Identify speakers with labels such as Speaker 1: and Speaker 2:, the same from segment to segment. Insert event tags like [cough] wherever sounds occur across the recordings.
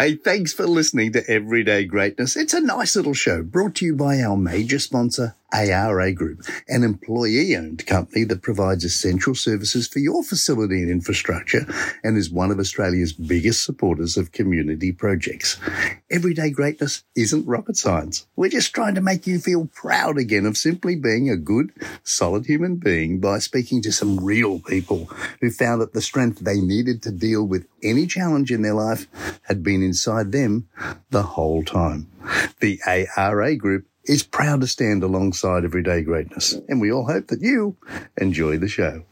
Speaker 1: Hey, thanks for listening to Everyday Greatness. It's a nice little show brought to you by our major sponsor, ARA Group, an employee owned company that provides essential services for your facility and infrastructure and is one of Australia's biggest supporters of community projects. Everyday greatness isn't rocket science. We're just trying to make you feel proud again of simply being a good, solid human being by speaking to some real people who found that the strength they needed to deal with any challenge in their life had been inside them the whole time. The ARA Group is proud to stand alongside everyday greatness, and we all hope that you enjoy the show.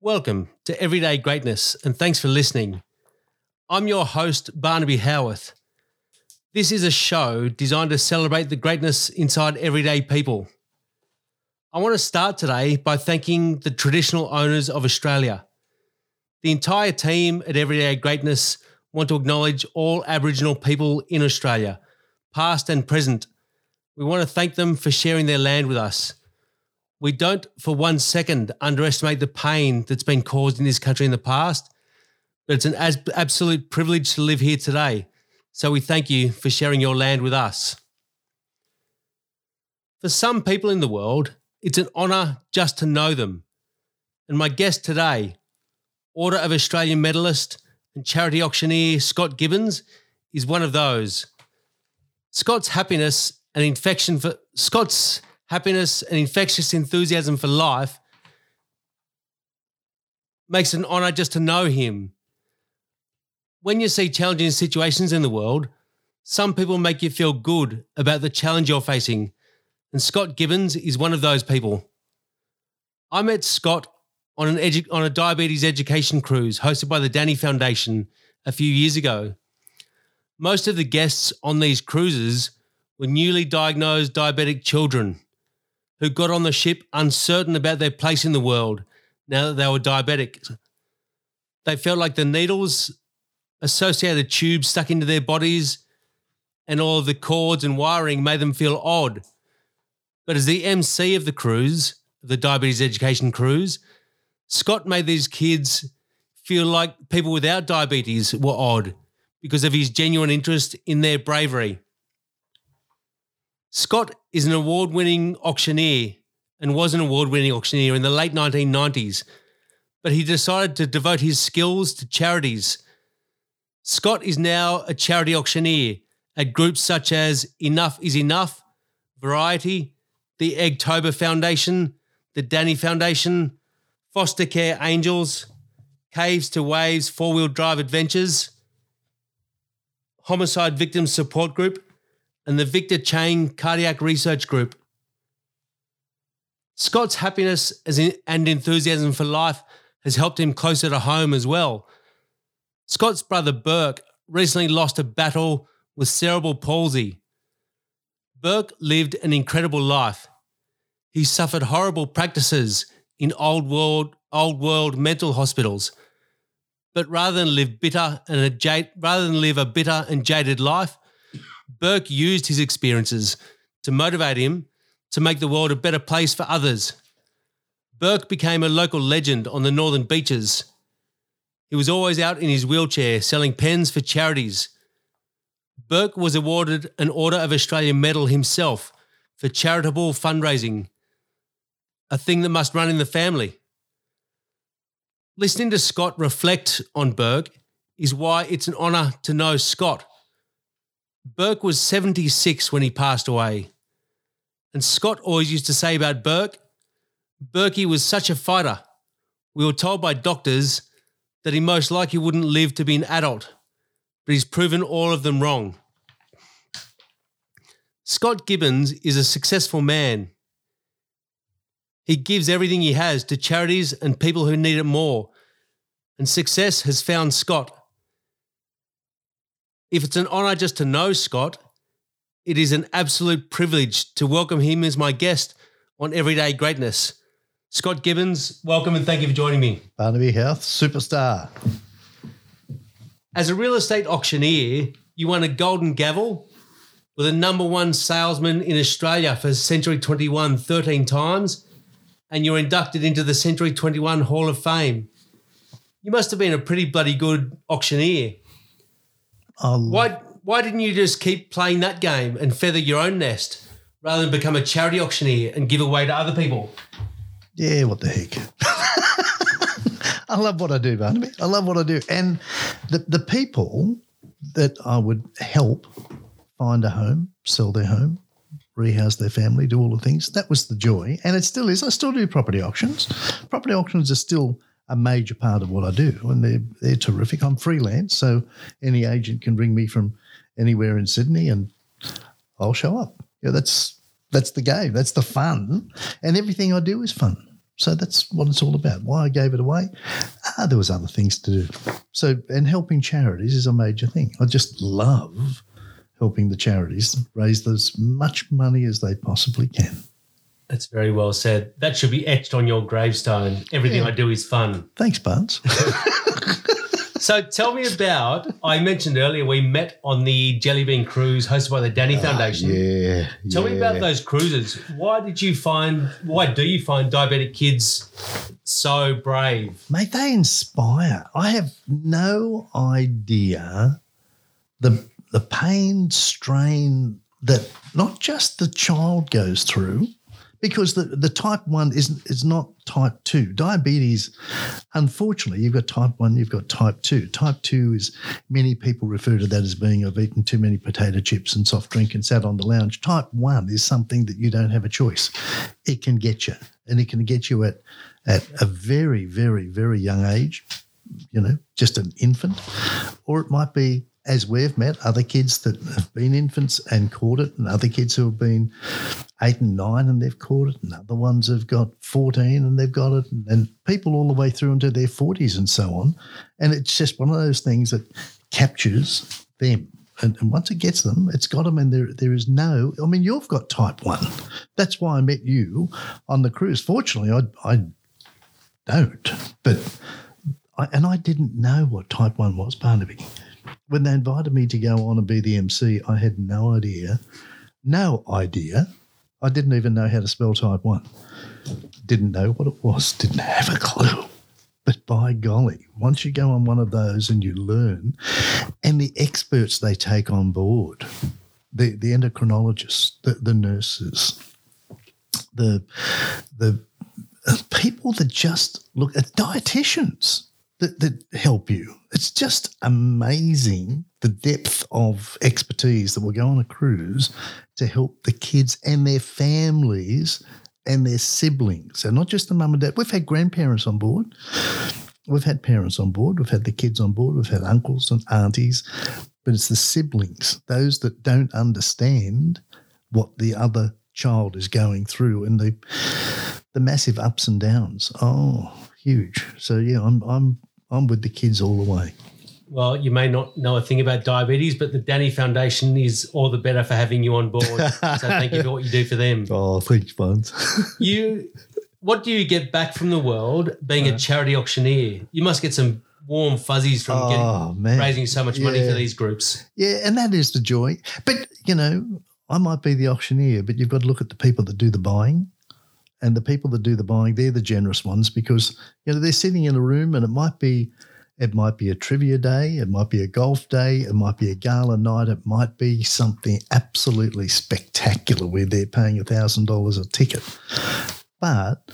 Speaker 2: Welcome to Everyday Greatness, and thanks for listening. I'm your host, Barnaby Howarth. This is a show designed to celebrate the greatness inside everyday people. I want to start today by thanking the traditional owners of Australia. The entire team at Everyday Greatness want to acknowledge all Aboriginal people in Australia, past and present. We want to thank them for sharing their land with us. We don't for one second underestimate the pain that's been caused in this country in the past, but it's an absolute privilege to live here today. So we thank you for sharing your land with us. For some people in the world, it's an honour just to know them. And my guest today, Order of Australian medalist and charity auctioneer Scott Gibbons is one of those. Scott's happiness and infection for Scott's happiness and infectious enthusiasm for life makes it an honor just to know him. When you see challenging situations in the world, some people make you feel good about the challenge you're facing, and Scott Gibbons is one of those people. I met Scott on an edu- on a diabetes education cruise hosted by the Danii Foundation a few years ago. Most of the guests on these cruises were newly diagnosed diabetic children who got on the ship uncertain about their place in the world now that they were diabetic. They felt like the needles, associated tubes stuck into their bodies, and all of the cords and wiring made them feel odd. But as the MC of the cruise, the diabetes education cruise, Scott made these kids feel like people without diabetes were odd because of his genuine interest in their bravery. Scott is an award winning auctioneer and was an award winning auctioneer in the late 1990s, but he decided to devote his skills to charities. Scott is now a charity auctioneer at groups such as Enough is Enough, Variety, the Eggtober Foundation, the Danii Foundation, Foster Care Angels, Caves to Waves Four Wheel Drive Adventures, Homicide Victims Support Group, and the Victor Chang Cardiac Research Group. Scott's happiness and enthusiasm for life has helped him closer to home as well. Scott's brother Burke recently lost a battle with cerebral palsy. Burke lived an incredible life. He suffered horrible practices in old world old world mental hospitals. But rather than live bitter and a jade, rather than live a bitter and jaded life, Burke used his experiences to motivate him to make the world a better place for others. Burke became a local legend on the northern beaches. He was always out in his wheelchair selling pens for charities. Burke was awarded an Order of Australia medal himself for charitable fundraising, a thing that must run in the family. Listening to Scott reflect on Burke is why it's an honour to know Scott. Burke was 76 when he passed away. And Scott always used to say about Burke, Berkey was such a fighter. We were told by doctors that he most likely wouldn't live to be an adult, but he's proven all of them wrong. Scott Gibbons is a successful man. He gives everything he has to charities and people who need it more, and success has found Scott. If it's an honour just to know Scott, it is an absolute privilege to welcome him as my guest on Everyday Greatness. Scott Gibbons, welcome and thank you for joining me.
Speaker 3: Barnaby Howarth, superstar.
Speaker 2: As a real estate auctioneer, you won a golden gavel with a number one salesman in Australia for Century 21 13 times, and you're inducted into the Century 21 Hall of Fame. You must have been a pretty bloody good auctioneer.
Speaker 3: I'll,
Speaker 2: Why why didn't you just keep playing that game and feather your own nest rather than become a charity auctioneer and give away to other people?
Speaker 3: Yeah, what the heck? [laughs] I love what I do, Barnaby. I love what I do. And the, the people that I would help find a home, sell their home, rehouse their family, do all the things, that was the joy. And it still is. I still do property auctions. Property auctions are still a major part of what I do, and they're, they're terrific. I'm freelance, so any agent can ring me from anywhere in Sydney and I'll show up. Yeah, that's that's the game. That's the fun, and everything I do is fun. So that's what it's all about. Why I gave it away? Ah, there was other things to do. So and helping charities is a major thing. I just love helping the charities raise as much money as they possibly can.
Speaker 2: That's very well said. That should be etched on your gravestone. Everything
Speaker 3: Yeah.
Speaker 2: I do is fun.
Speaker 3: Thanks, Barnes. [laughs]
Speaker 2: So tell me about I mentioned earlier we met on the Jelly Bean cruise hosted by the Danii Foundation.
Speaker 3: Ah, yeah.
Speaker 2: Tell me about those cruises. Why did you find why do you find diabetic kids so brave?
Speaker 3: Mate, they inspire. I have no idea the the pain, strain that not just the child goes through, because the, the type one is is not type two. Diabetes, unfortunately, you've got type one, you've got type two. Type two is many people refer to that as being I've eaten too many potato chips and soft drink and sat on the lounge. Type one is something that you don't have a choice. It can get you, and it can get you at at a very, very, very young age, you know, just an infant, or it might be, as we've met, other kids that have been infants and caught it, and other kids who have been eight and nine and they've caught it, and other ones have got 14 and they've got it, and, and people all the way through into their 40s and so on. And it's just one of those things that captures them. And, and once it gets them, it's got them, and there there is no. I mean, you've got type one. That's why I met you on the cruise. Fortunately, I I don't, but I, and I didn't know what type one was, Barnaby. When they invited me to go on and be the MC, I had no idea, no idea. I didn't even know how to spell type one. Didn't know what it was. Didn't have a clue. But by golly, once you go on one of those and you learn, and the experts they take on board, the, the endocrinologists, the, the nurses, the the uh, people that just look at dietitians that, that help you. It's just amazing the depth of expertise that will go on a cruise to help the kids and their families and their siblings. And not just the mum and dad. We've had grandparents on board. We've had parents on board. We've had the kids on board. We've had uncles and aunties. But it's the siblings, those that don't understand what the other child is going through and the the massive ups and downs. Oh, huge. So yeah, I'm I'm I'm with the kids all the way.
Speaker 2: Well, you may not know a thing about diabetes, but the Danii Foundation is all the better for having you on board. so thank you for what you do for them. [laughs]
Speaker 3: Oh, thanks, Buns. [laughs]
Speaker 2: You, what do you get back from the world being a uh. charity auctioneer? You must get some warm fuzzies from
Speaker 3: oh
Speaker 2: getting,
Speaker 3: man,
Speaker 2: raising so much money for these groups.
Speaker 3: Yeah, and that is the joy. But you know, I might be the auctioneer, but you've got to look at the people that do the buying. And the people that do the buying, they're the generous ones because you know they're sitting in a room, and it might be, it might be a trivia day, it might be a golf day, it might be a gala night, it might be something absolutely spectacular where they're paying a thousand dollars a ticket, but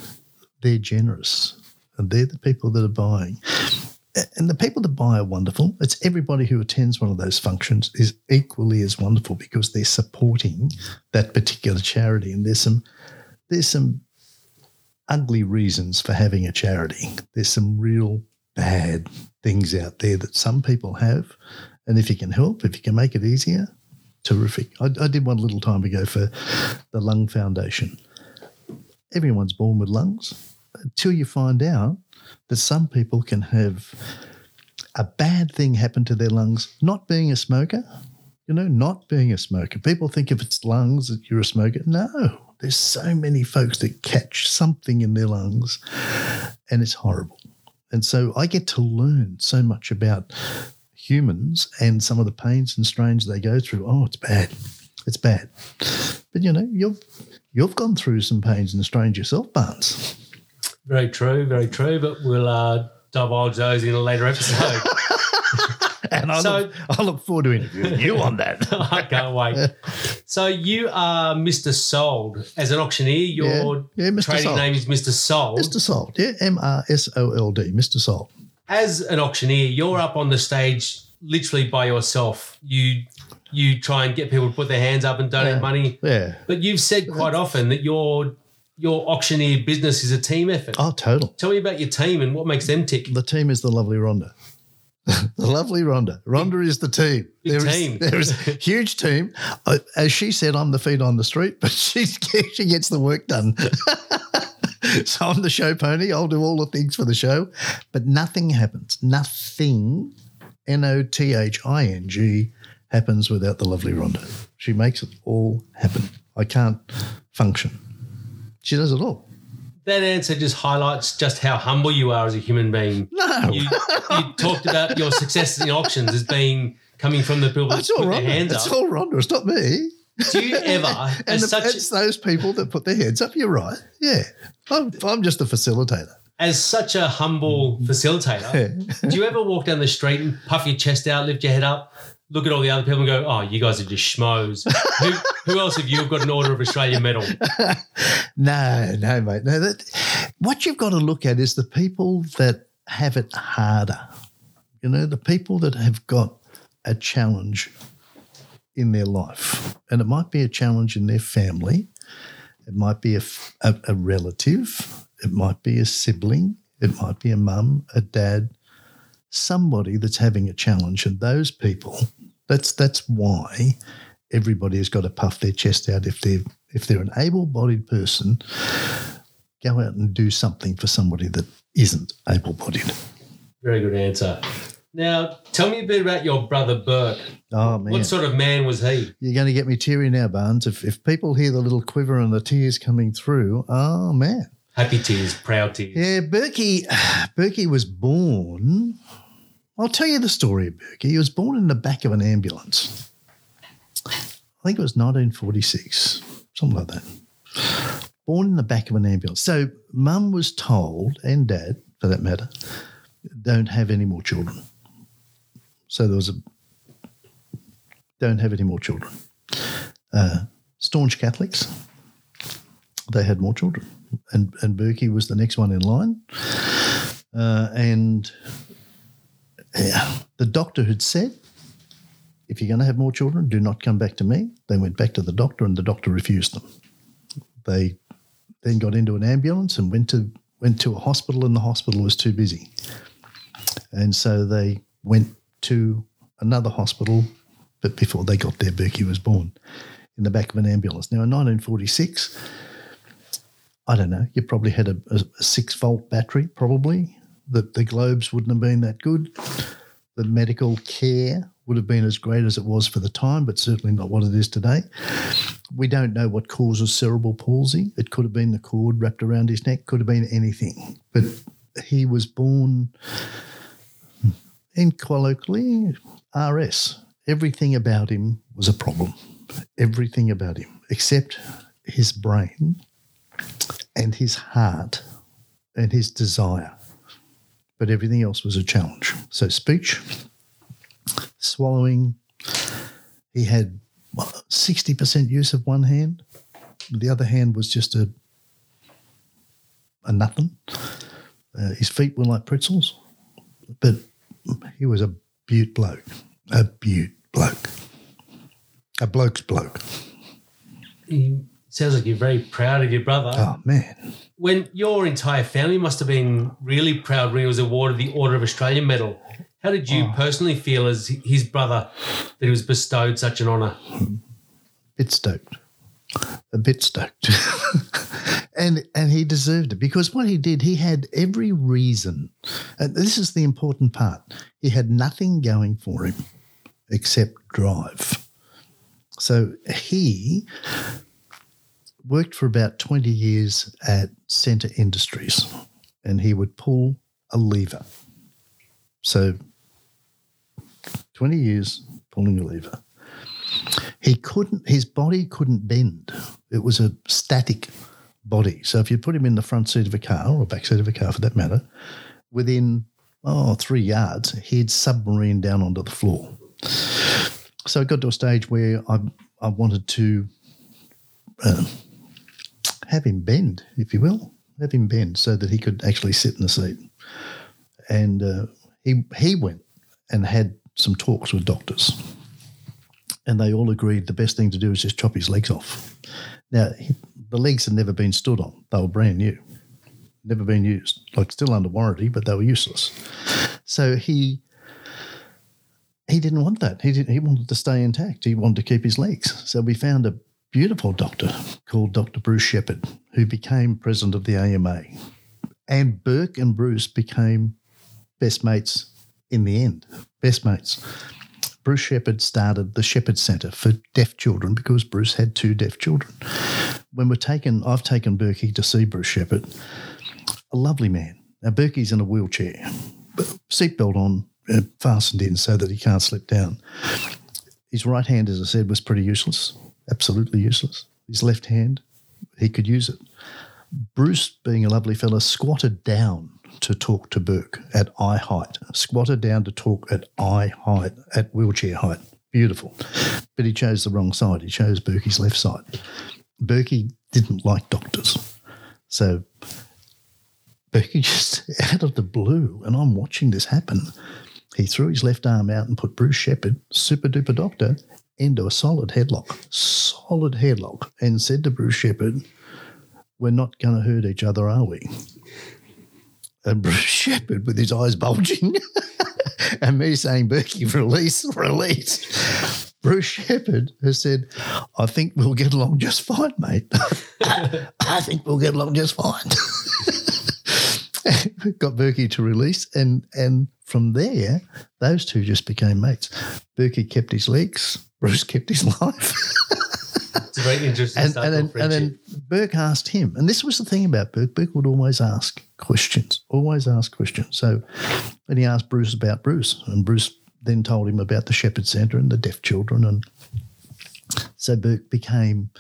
Speaker 3: they're generous, and they're the people that are buying. And the people that buy are wonderful. It's everybody who attends one of those functions is equally as wonderful because they're supporting that particular charity. And there's some there's some ugly reasons for having a charity. There's some real bad things out there that some people have. And if you can help, if you can make it easier, terrific. I, I did one a little time ago for the Lung Foundation. Everyone's born with lungs until you find out that some people can have a bad thing happen to their lungs, not being a smoker, you know, not being a smoker. People think if it's lungs that you're a smoker. No, there's so many folks that catch something in their lungs and it's horrible. And so I get to learn so much about humans and some of the pains and strains they go through. Oh, it's bad. It's bad. But you know, you've you've gone through some pains and strains yourself, Barnes.
Speaker 2: Very true, very true. But we'll uh, divulge those in a later episode. [laughs] [laughs]
Speaker 3: And I,
Speaker 2: So-
Speaker 3: look, I look forward to interviewing you [laughs] on that.
Speaker 2: I can't wait. So you are Mr. Sold. As an auctioneer, your
Speaker 3: Yeah, yeah, Mr.
Speaker 2: trading
Speaker 3: Sold.
Speaker 2: name is Mr. Sold.
Speaker 3: Mr. Sold. Yeah, M R S O L D. Mr. Sold.
Speaker 2: As an auctioneer, you're up on the stage literally by yourself. You you try and get people to put their hands up and donate
Speaker 3: Yeah.
Speaker 2: money.
Speaker 3: Yeah.
Speaker 2: But you've said quite often that your your auctioneer business is a team effort.
Speaker 3: Oh, total.
Speaker 2: Tell me about your team and what makes them tick.
Speaker 3: The team is the lovely Rhonda. The [laughs] lovely Rhonda. Rhonda is the team. There is-
Speaker 2: team. [laughs]
Speaker 3: there is a huge team. Uh, As she said, I'm the feet on the street, [laughs] but she, she gets the work done. so I'm the show pony. I'll do all the things for the show, but nothing happens. Nothing, N O T H I N G, happens without the lovely Rhonda. She makes it all happen. I can't function. She does it all.
Speaker 2: That answer just highlights just how humble you are as a human being.
Speaker 3: No.
Speaker 2: You, you talked about your successes in auctions as being coming from the people that
Speaker 3: It's all
Speaker 2: put their
Speaker 3: Rhonda.
Speaker 2: hands
Speaker 3: It's
Speaker 2: up.
Speaker 3: all Rhonda. It's not me.
Speaker 2: Do you ever, [laughs]
Speaker 3: And
Speaker 2: as
Speaker 3: the,
Speaker 2: such,
Speaker 3: it's those people that put their hands up. You're right. Yeah. I'm, I'm just a facilitator.
Speaker 2: as such a humble facilitator, do you ever walk down the street and puff your chest out, lift your head up, look at all the other people and go, "Oh, you guys are just schmoes." who, who else have you got an Order of Australia medal? [laughs]
Speaker 3: No, no, mate. No, that what you've got to look at is the people that have it harder. You know, the people that have got a challenge in their life, and it might be a challenge in their family. It might be a relative. It might be a sibling. It might be a mum, a dad, somebody that's having a challenge. And those people, that's that's why everybody has got to puff their chest out if they're if they're an able-bodied person go out and do something for somebody that isn't able-bodied
Speaker 2: Very good answer. Now, tell me a bit about your brother Burke.
Speaker 3: oh man
Speaker 2: What sort of man was he?
Speaker 3: you're going to get me teary now barnes if, if people hear the little quiver and the tears coming through oh man
Speaker 2: Happy tears, proud tears.
Speaker 3: yeah berkey [sighs] berkey was born i'll tell you the story of berkey he was born in the back of an ambulance i think it was 1946 something like that born in the back of an ambulance. So mum was told, and dad for that matter, don't have any more children. So there was a don't have any more children. Uh, staunch Catholics, they had more children, and and Berkey was the next one in line. Uh, and the doctor had said, if you're going to have more children, do not come back to me. They went back to the doctor, and the doctor refused them. They then got into an ambulance and went to went to a hospital, and the hospital was too busy, and so they went to another hospital. But before they got there, Berkey was born in the back of an ambulance. Now, in 1946, I don't know. You probably had a, a, a six volt battery, probably. The the globes wouldn't have been that good. The medical care would have been as great as it was for the time, but certainly not what it is today. We don't know what causes cerebral palsy. It could have been the cord wrapped around his neck, could have been anything. But he was born in colloquially RS. Everything about him was a problem. Everything about him, except his brain and his heart and his desire. But everything else was a challenge. So, speech, swallowing, he had 60% use of one hand. The other hand was just a, a nothing. Uh, his feet were like pretzels, but he was a beaut bloke, a beaut bloke, a bloke's bloke.
Speaker 2: Sounds like you're very proud of your brother.
Speaker 3: Oh, man.
Speaker 2: When your entire family must have been really proud when he was awarded the Order of Australia Medal. How did you oh. personally feel as his brother that he was bestowed such an honour?
Speaker 3: bit stoked, a bit stoked, [laughs] and and he deserved it because what he did, he had every reason, and this is the important part. He had nothing going for him except drive. So he worked for about twenty years at Centre Industries, and he would pull a lever. So twenty years pulling a lever he couldn't his body couldn't bend it was a static body so if you put him in the front seat of a car or back seat of a car for that matter within oh, three yards, he'd submarine down onto the floor. So it got to a stage where I, I wanted to uh, have him bend, if you will, have him bend so that he could actually sit in the seat. And uh, he, he went and had some talks with doctors. And they all agreed the best thing to do is just chop his legs off. Now, he, the legs had never been stood on, they were brand new, never been used, like still under warranty, but they were useless. So he he didn't want that. He didn't, he wanted to stay intact. He wanted to keep his legs. So we found a beautiful doctor called Dr. Bruce Shepherd, who became president of the AMA. And Burke and Bruce became best mates in the end. Best mates. Bruce Shepherd started the Shepherd Centre for deaf children because Bruce had two deaf children. When we're taken, I've taken Berkey to see Bruce Shepherd, a lovely man. Now Berkey's in a wheelchair, seatbelt on, uh, fastened in so that he can't slip down. His right hand, as I said, was pretty useless, absolutely useless. His left hand, he could use it. Bruce, being a lovely fellow, squatted down to talk to Burke at eye height, squatted down to talk at eye height, at wheelchair height. Beautiful. But he chose the wrong side. He chose Berkey's left side. Berkey didn't like doctors. So Berkey [laughs] just out of the blue, and I'm watching this happen, he threw his left arm out and put Bruce Shepherd, super duper doctor, into a solid headlock, solid headlock, and said to Bruce Shepherd, We're not going to hurt each other, are we? And Bruce [laughs] Shepherd, with his eyes bulging, [laughs] and me saying, Berkey, release, release. Bruce Shepherd has said, I think we'll get along just fine, mate. [laughs] I think we'll get along just fine. [laughs] got Berkey to release, and and from there, those two just became mates. Berkey kept his legs, [laughs] Bruce kept his life.
Speaker 2: It's a very interesting
Speaker 3: and, and, then, and then Burke asked him, and this was the thing about Burke. Burke would always ask questions, always ask questions. So, and he asked Bruce about Bruce, and Bruce then told him about the Shepherd Centre and the deaf children, and so Burke became.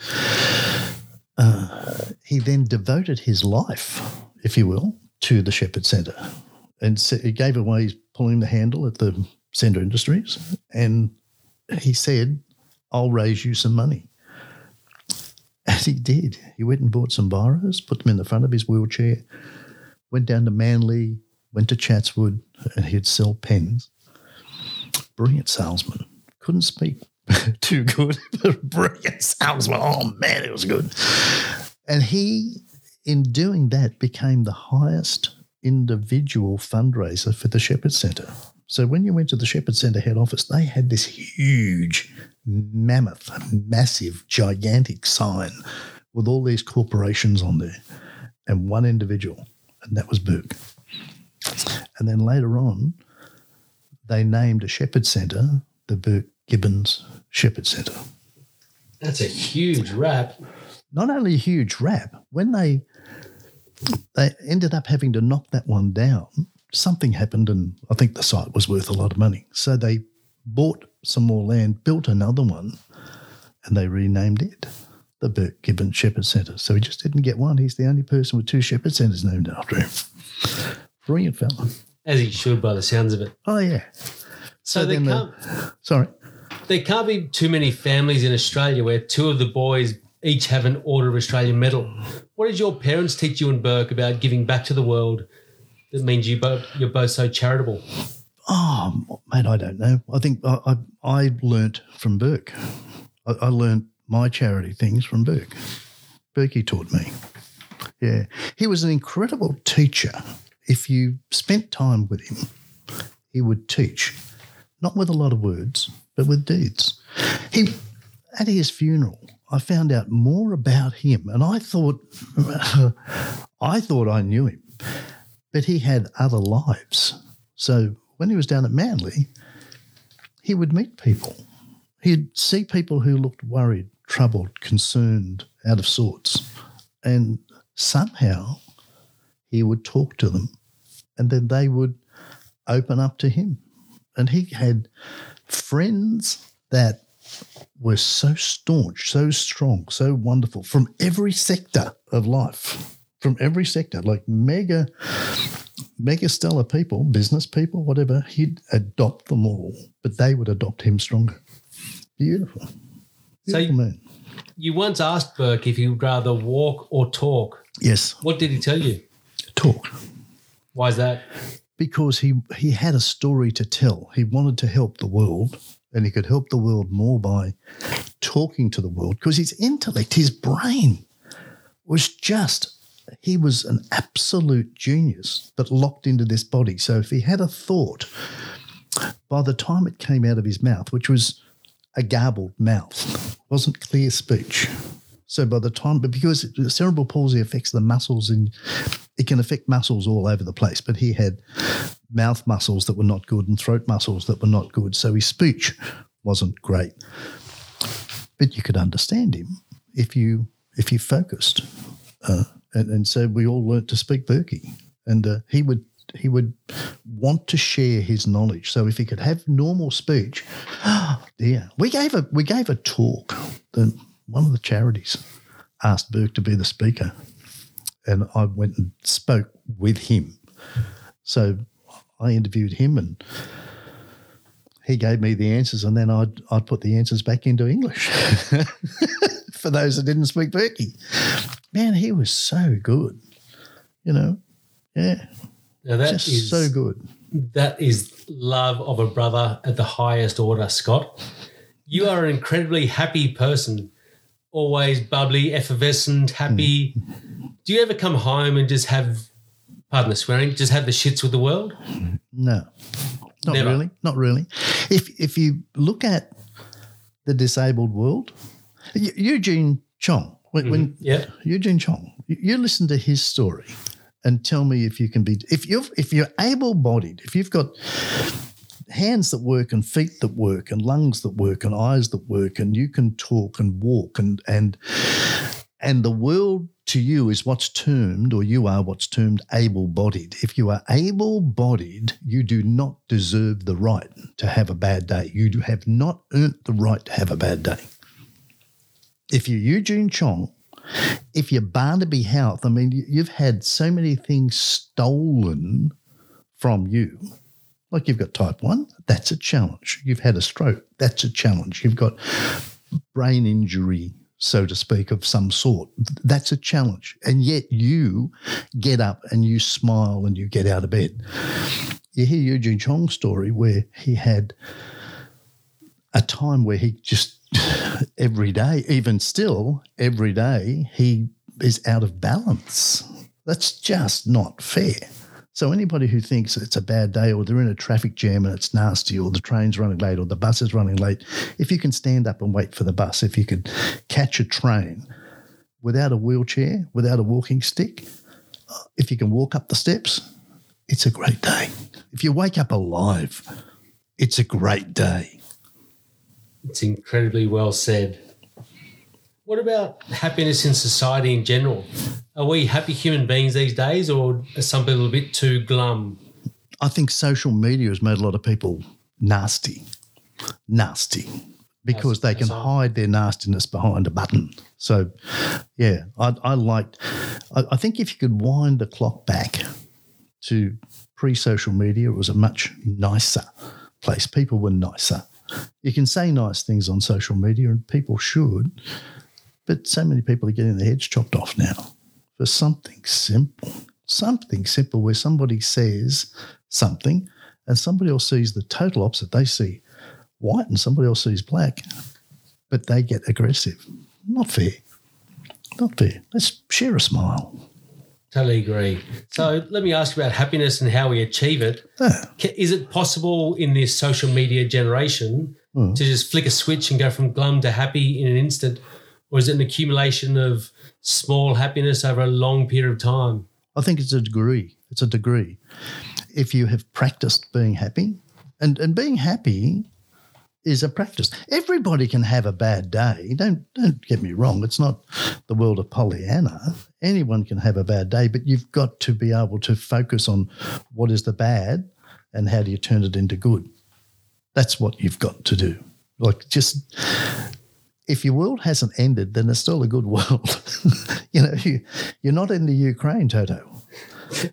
Speaker 3: Uh, he then devoted his life, if you will, to the Shepherd Centre, and so he gave away pulling the handle at the Centre Industries, and he said, "I'll raise you some money." And he did. He went and bought some biros, put them in the front of his wheelchair, went down to Manly, went to Chatswood, and he'd sell pens. Brilliant salesman. Couldn't speak [laughs] too good, [laughs] but brilliant salesman. Oh man, it was good. And he, in doing that, became the highest individual fundraiser for the Shepherd Centre. So when you went to the Shepherd Centre head office, they had this huge, mammoth, massive, gigantic sign with all these corporations on there and one individual, and that was Burke. And then later on, they named a Shepherd Centre the Burke Gibbons Shepherd Centre.
Speaker 2: That's a huge rap.
Speaker 3: Not only a huge rap, when they they ended up having to knock that one down, something happened, and I think the site was worth a lot of money. So they bought some more land, built another one, and they renamed it the Burke Gibbon Shepherd Centre. So he just didn't get one. He's the only person with two Shepherd Centres named after him. Brilliant fella.
Speaker 2: As he should by the sounds of it.
Speaker 3: Oh yeah.
Speaker 2: So,
Speaker 3: So then the-
Speaker 2: can't,
Speaker 3: Sorry.
Speaker 2: there can't be too many families in Australia where two of the boys each have an Order of Australia medal. What did your parents teach you and Burke about giving back to the world that means you both, you're both so charitable?
Speaker 3: Oh, mate, I don't know. I think I I, I learnt from Burke. I, I learnt my charity things from Burke. Berkey taught me. Yeah, he was an incredible teacher. If you spent time with him, he would teach, not with a lot of words, but with deeds. He at his funeral, I found out more about him, and I thought, [laughs] I thought I knew him, but he had other lives. So when he was down at Manly, he would meet people. He'd see people who looked worried, troubled, concerned, out of sorts, and somehow he would talk to them, and then they would open up to him. And he had friends that were so staunch, so strong, so wonderful from every sector of life, from every sector, like mega, mega stellar people, business people, whatever, he'd adopt them all, but they would adopt him stronger. Beautiful.
Speaker 2: So
Speaker 3: Beautiful
Speaker 2: you-
Speaker 3: man.
Speaker 2: You once asked Burke if he would rather walk or talk.
Speaker 3: Yes,
Speaker 2: What did he tell you?
Speaker 3: talk.
Speaker 2: Why is that?
Speaker 3: because he he had a story to tell. He wanted to help the world, and he could help the world more by talking to the world. Because his intellect, his brain, was just he was an absolute genius, but locked into this body. So if he had a thought, by the time it came out of his mouth, which was a garbled mouth, wasn't clear speech. So by the time, but because cerebral palsy affects the muscles and it can affect muscles all over the place, but he had mouth muscles that were not good and throat muscles that were not good. So his speech wasn't great. But you could understand him if you if you focused. Uh, and, and so we all learnt to speak Berkey. And uh, he would he would want to share his knowledge. So if he could have normal speech, [gasps] yeah, We gave a we gave a talk. The, one of the charities asked Burke to be the speaker and I went and spoke with him. So I interviewed him and he gave me the answers and then I'd, I'd put the answers back into English [laughs] for those that didn't speak Berkey. Man, he was so good, you know. Yeah,
Speaker 2: Now that
Speaker 3: just
Speaker 2: is
Speaker 3: so good.
Speaker 2: that is love of a brother at the highest order, Scott. You are an incredibly happy person, always bubbly, effervescent, happy. Do you ever come home and just have, pardon the swearing, just have the shits with the world?
Speaker 3: No, not
Speaker 2: Never.
Speaker 3: really. Not really. If if you look at the disabled world, Eugene Cheong, when, mm-hmm. when
Speaker 2: Yeah.
Speaker 3: Eugene Cheong, you- listen to his story and tell me if you can be if you if you're able-bodied, if you've got hands that work and feet that work and lungs that work and eyes that work and you can talk and walk and and and the world to you is what's termed or you are what's termed able-bodied. If you are able-bodied you do not deserve the right to have a bad day. You have not earned the right to have a bad day. If you're eugene cheong if you're barnaby howarth i mean you've had so many things stolen from you like you've got type 1, that's a challenge. You've had a stroke, that's a challenge. You've got brain injury, so to speak, of some sort, that's a challenge. And yet you get up and you smile and you get out of bed. You hear Eugene Cheong's story where he had a time where he just [sighs] every day, even still, every day, he is out of balance. That's just not fair. So anybody who thinks it's a bad day or they're in a traffic jam and it's nasty or the train's running late or the bus is running late, if you can stand up and wait for the bus, if you could catch a train without a wheelchair, without a walking stick, uh, if you can walk up the steps, it's a great day. If you wake up alive, it's a great day.
Speaker 2: It's incredibly well said. What about happiness in society in general? Are we happy human beings these days, or are some people a bit too glum?
Speaker 3: I think social media has made a lot of people nasty, nasty, because they can
Speaker 2: that's
Speaker 3: hide their nastiness behind a button. So, yeah, I, I liked. I, I think if you could wind the clock back to pre-social media, it was a much nicer place. People were nicer. You can say nice things on social media, and people should, but so many people are getting their heads chopped off now for something simple. Something simple where somebody says something and somebody else sees the total opposite. They see white and somebody else sees black, but they get aggressive. Not fair. Not fair. Let's share a smile.
Speaker 2: Totally agree. So let me ask you about happiness and how we achieve it.
Speaker 3: Ah,
Speaker 2: Ca- Is it possible in this social media generation
Speaker 3: Hmm.
Speaker 2: to just flick a switch and go from glum to happy in an instant? Or is it an accumulation of small happiness over a long period of time?
Speaker 3: I think it's a degree. It's a degree. If you have practiced being happy, and, and being happy is a practice. Everybody can have a bad day. Don't don't get me wrong. It's not the world of Pollyanna. Anyone can have a bad day, but you've got to be able to focus on what is the bad and how do you turn it into good. That's what you've got to do. Like just if your world hasn't ended, then it's still a good world. [laughs] you know, you, you're not in the Ukraine, Toto.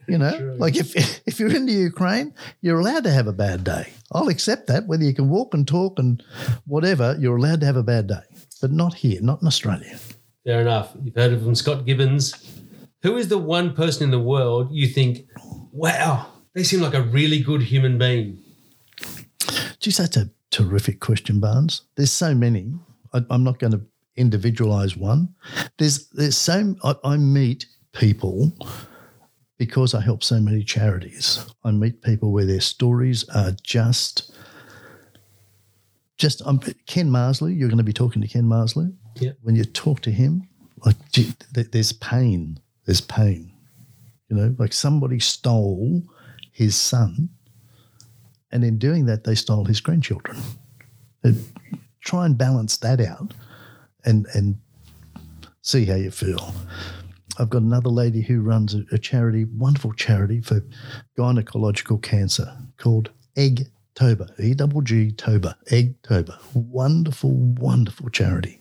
Speaker 3: You know,
Speaker 2: True.
Speaker 3: like if if you're in the Ukraine, you're allowed to have a bad day. I'll accept that. Whether you can walk and talk and whatever, you're allowed to have a bad day, but not here, not in Australia.
Speaker 2: Fair enough. You've heard of him, Scott Gibbons. Who is the one person in the world you think, wow, they seem like a really good human being?
Speaker 3: Geez, that's a terrific question, Barnes. There's so many. I, I'm not going to individualize one. There's there's so I, I meet people because I help so many charities. I meet people where their stories are just just um, Ken Marslew. You're going to be talking to Ken Marslew.
Speaker 2: Yeah.
Speaker 3: When you talk to him, like gee, there's pain. There's pain. You know, like somebody stole his son and in doing that, they stole his grandchildren. Uh, Try and balance that out, and and see how you feel. I've got another lady who runs a, a charity, wonderful charity for gynecological cancer called Egg Toba, E double G Toba, Eggtober. Wonderful, wonderful charity.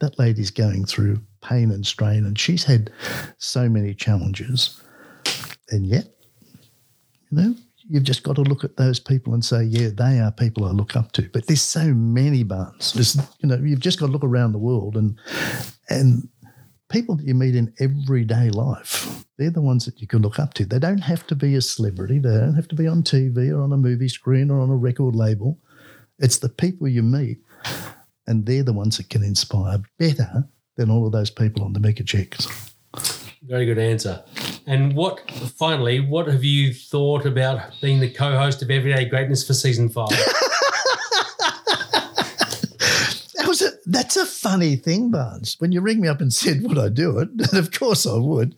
Speaker 3: That lady's going through pain and strain, and she's had so many challenges, and yet, you know, you've just got to look at those people and say, yeah, they are people I look up to. But there's so many Barnes. There's, you know, you've just got to look around the world and and people that you meet in everyday life, they're the ones that you can look up to. They don't have to be a celebrity. They don't have to be on TV or on a movie screen or on a record label. It's the people you meet, and they're the ones that can inspire better than all of those people on the mega checks.
Speaker 2: Very good answer. And what, finally, what have you thought about being the co host of Everyday Greatness for season five? [laughs]
Speaker 3: That was a that's a funny thing, Barnes. When you ring me up and said, would I do it? [laughs] And of course I would.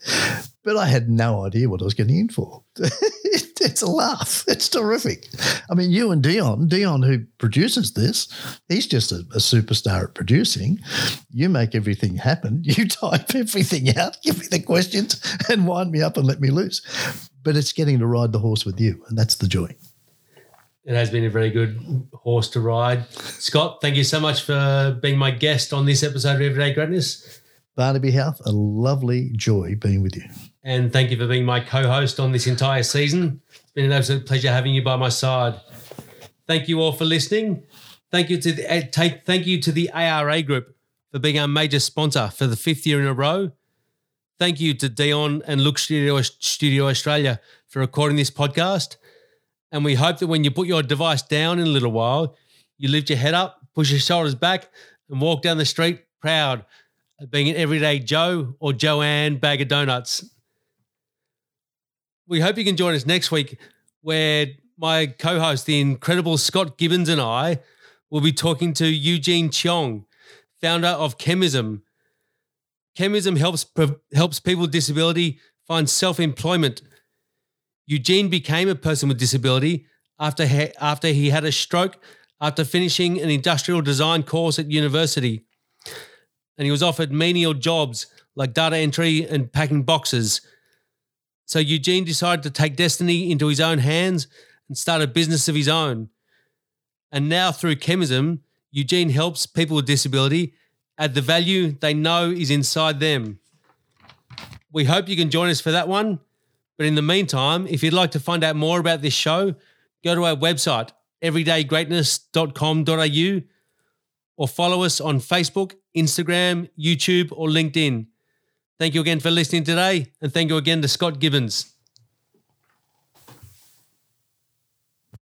Speaker 3: But I had no idea what I was getting in for. [laughs] it's a laugh. It's terrific. I mean, you and Dion, Dion, who produces this, he's just a, a superstar at producing. You make everything happen. [laughs] You type everything out, give me the questions, and wind me up and let me loose. But it's getting to ride the horse with you, and that's the joy.
Speaker 2: It has been a very good horse to ride. Scott, thank you so much for being my guest on this episode of Everyday Greatness.
Speaker 3: Barnaby Howarth, a lovely joy being with you.
Speaker 2: And thank you for being my co host on this entire season. It's been an absolute pleasure having you by my side. Thank you all for listening. Thank you to the uh, take thank you to the ARA group for being our major sponsor for the fifth year in a row. Thank you to Dion and Look Studio, Studio Australia for recording this podcast. And we hope that when you put your device down in a little while, you lift your head up, push your shoulders back, and walk down the street proud of being an everyday Joe or Joanne bag of donuts. We hope you can join us next week where my co host, the incredible Scott Gibbons, and I will be talking to Eugene Cheong, founder of Chemism. Chemism helps, helps people with disability find self employment. Eugene became a person with disability after he, after he had a stroke after finishing an industrial design course at university. And he was offered menial jobs like data entry and packing boxes. So Eugene decided to take destiny into his own hands and start a business of his own. And now through chemism, Eugene helps people with disability add the value they know is inside them. We hope you can join us for that one. But in the meantime, if you'd like to find out more about this show, go to our website, everydaygreatness.com.au, or follow us on Facebook, Instagram, YouTube, or LinkedIn. Thank you again for listening today, and thank you again to Scott Gibbons.